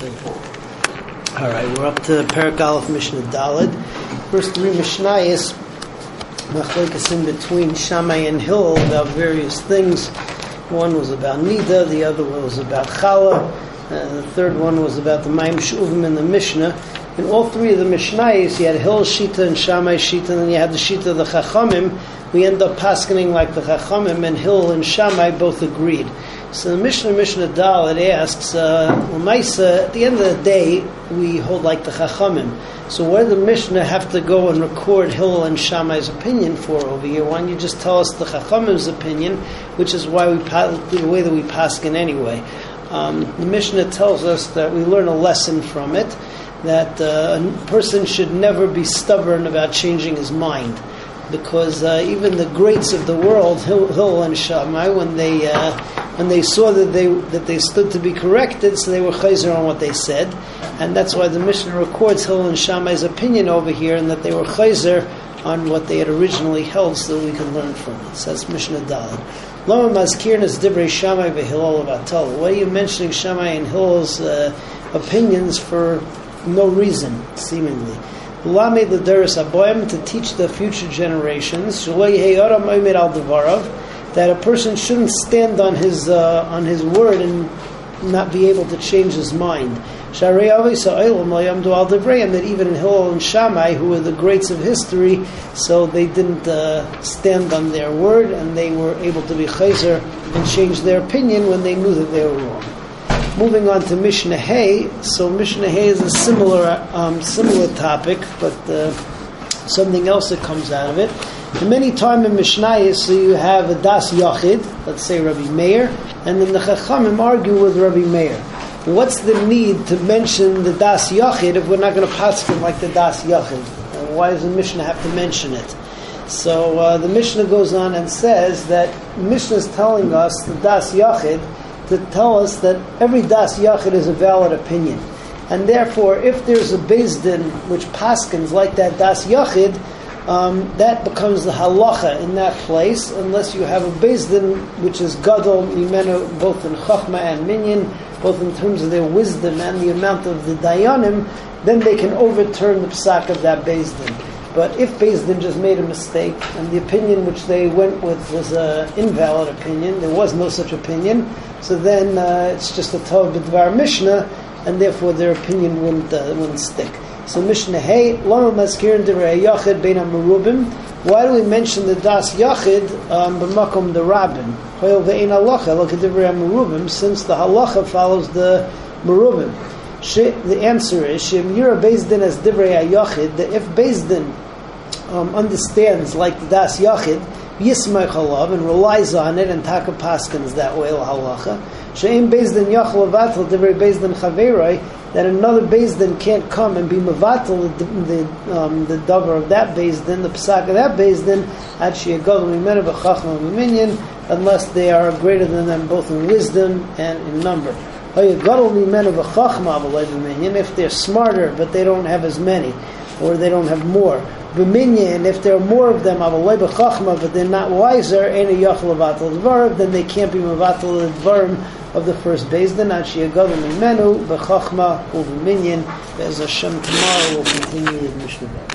All right, we're up to Perek Aleph Mishnah Dalet. First three Mishnayos, Machlekes in between Shammai and Hillel about various things. One was about Nida, the other one was about Chala, and the third one was about the Mayim Sheuvim in the Mishnah. In all three of the Mishnayos, you had Hillel Shita and Shammai Shita, and then you had the Shita of the Chachamim. We end up paskening like the Chachamim, and Hillel and Shammai both agreed. So the Mishnah Mishnah Dalet asks, uh, Maisa, at the end of the day, we hold like the Chachamim. So why where the Mishnah have to go and record Hillel and Shammai's opinion for over here? Why don't you just tell us the Chachamim's opinion, which is why we the way that we paskin anyway. Um, the Mishnah tells us that we learn a lesson from it, that uh, a person should never be stubborn about changing his mind because uh, even the greats of the world, Hillel, and Shammai, when they uh, when they saw that they that they stood to be corrected, so they were chayzer on what they said, and that's why the Mishnah records Hillel and Shammai's opinion over here, and that they were chayzer on what they had originally held, so we can learn from it. Says Mishnah abatal. Why are you mentioning Shammai and Hillel's uh, opinions for no reason, seemingly? Lamed to teach the future generations that a person shouldn't stand on his uh, on his word and not be able to change his mind. That even in Hillel and Shammai, who were the greats of history, so they didn't uh, stand on their word and they were able to be chayzer and change their opinion when they knew that they were wrong. Moving on to Mishnah Hay, so Mishnah Hay is a similar um, similar topic, but uh, something else that comes out of it. And many times in Mishnah, so you have a Das Yachid, let's say Rabbi Meir, and then the Chachamim argue with Rabbi Meir. What's the need to mention the Das Yachid if we're not going to pass it like the Das Yachid? why does the Mishnah have to mention it? So uh, the Mishnah goes on and says that Mishnah is telling us the Das Yachid to tell us that every Das Yachid is a valid opinion. And therefore, if there's a Beis Din which paskins like that Das Yachid, um, that becomes the halacha in that place, unless you have a Beis Din which is Gadol Mimenu, both in Chachma and Minyan, both in terms of their wisdom and the amount of the Dayanim, then they can overturn the psak of that Beis Din. But if Beis Din just made a mistake and the opinion which they went with was an invalid opinion, there was no such opinion, so then uh, it's just a To'eh B'dvar Mishnah, and therefore their opinion wouldn't, uh, wouldn't stick. So Mishnah Hey, Lama Maskirin Derei Yachid Bein Merubim. Why do we mention the Das Yachid um, b'makom the Rabbin? Hoyel ve'in halacha look at Divrei Merubim, since the halacha follows the Merubim. The answer is Shem Yira Beis Din as Divrei Yachid. That if Beis Din um, understands like the Das Yachid, Yismach Halav and relies on it and Taka Paskins that way halacha. She'im Beis Din Yachal Avatel Divrei Beis Din Chaveroi that another Beis Din can't come and be Mavatal the the, um, the dover of that Beis Din, the Pesach of that Bezdin, at She'agol Mimenu B'chachma Minyan, unless they are greater than them both in wisdom and in number. If they're smarter but they don't have as many, or they don't have more. B'minyan, if there are more of them, but they're not wiser, in a Yahlavatalvarv, then they can't be mavatal dvarim of the first Beis Din, ad sheyagadim imenu, b'chachma, u'b'minyan, as Hashem tomorrow will continue with Mishnah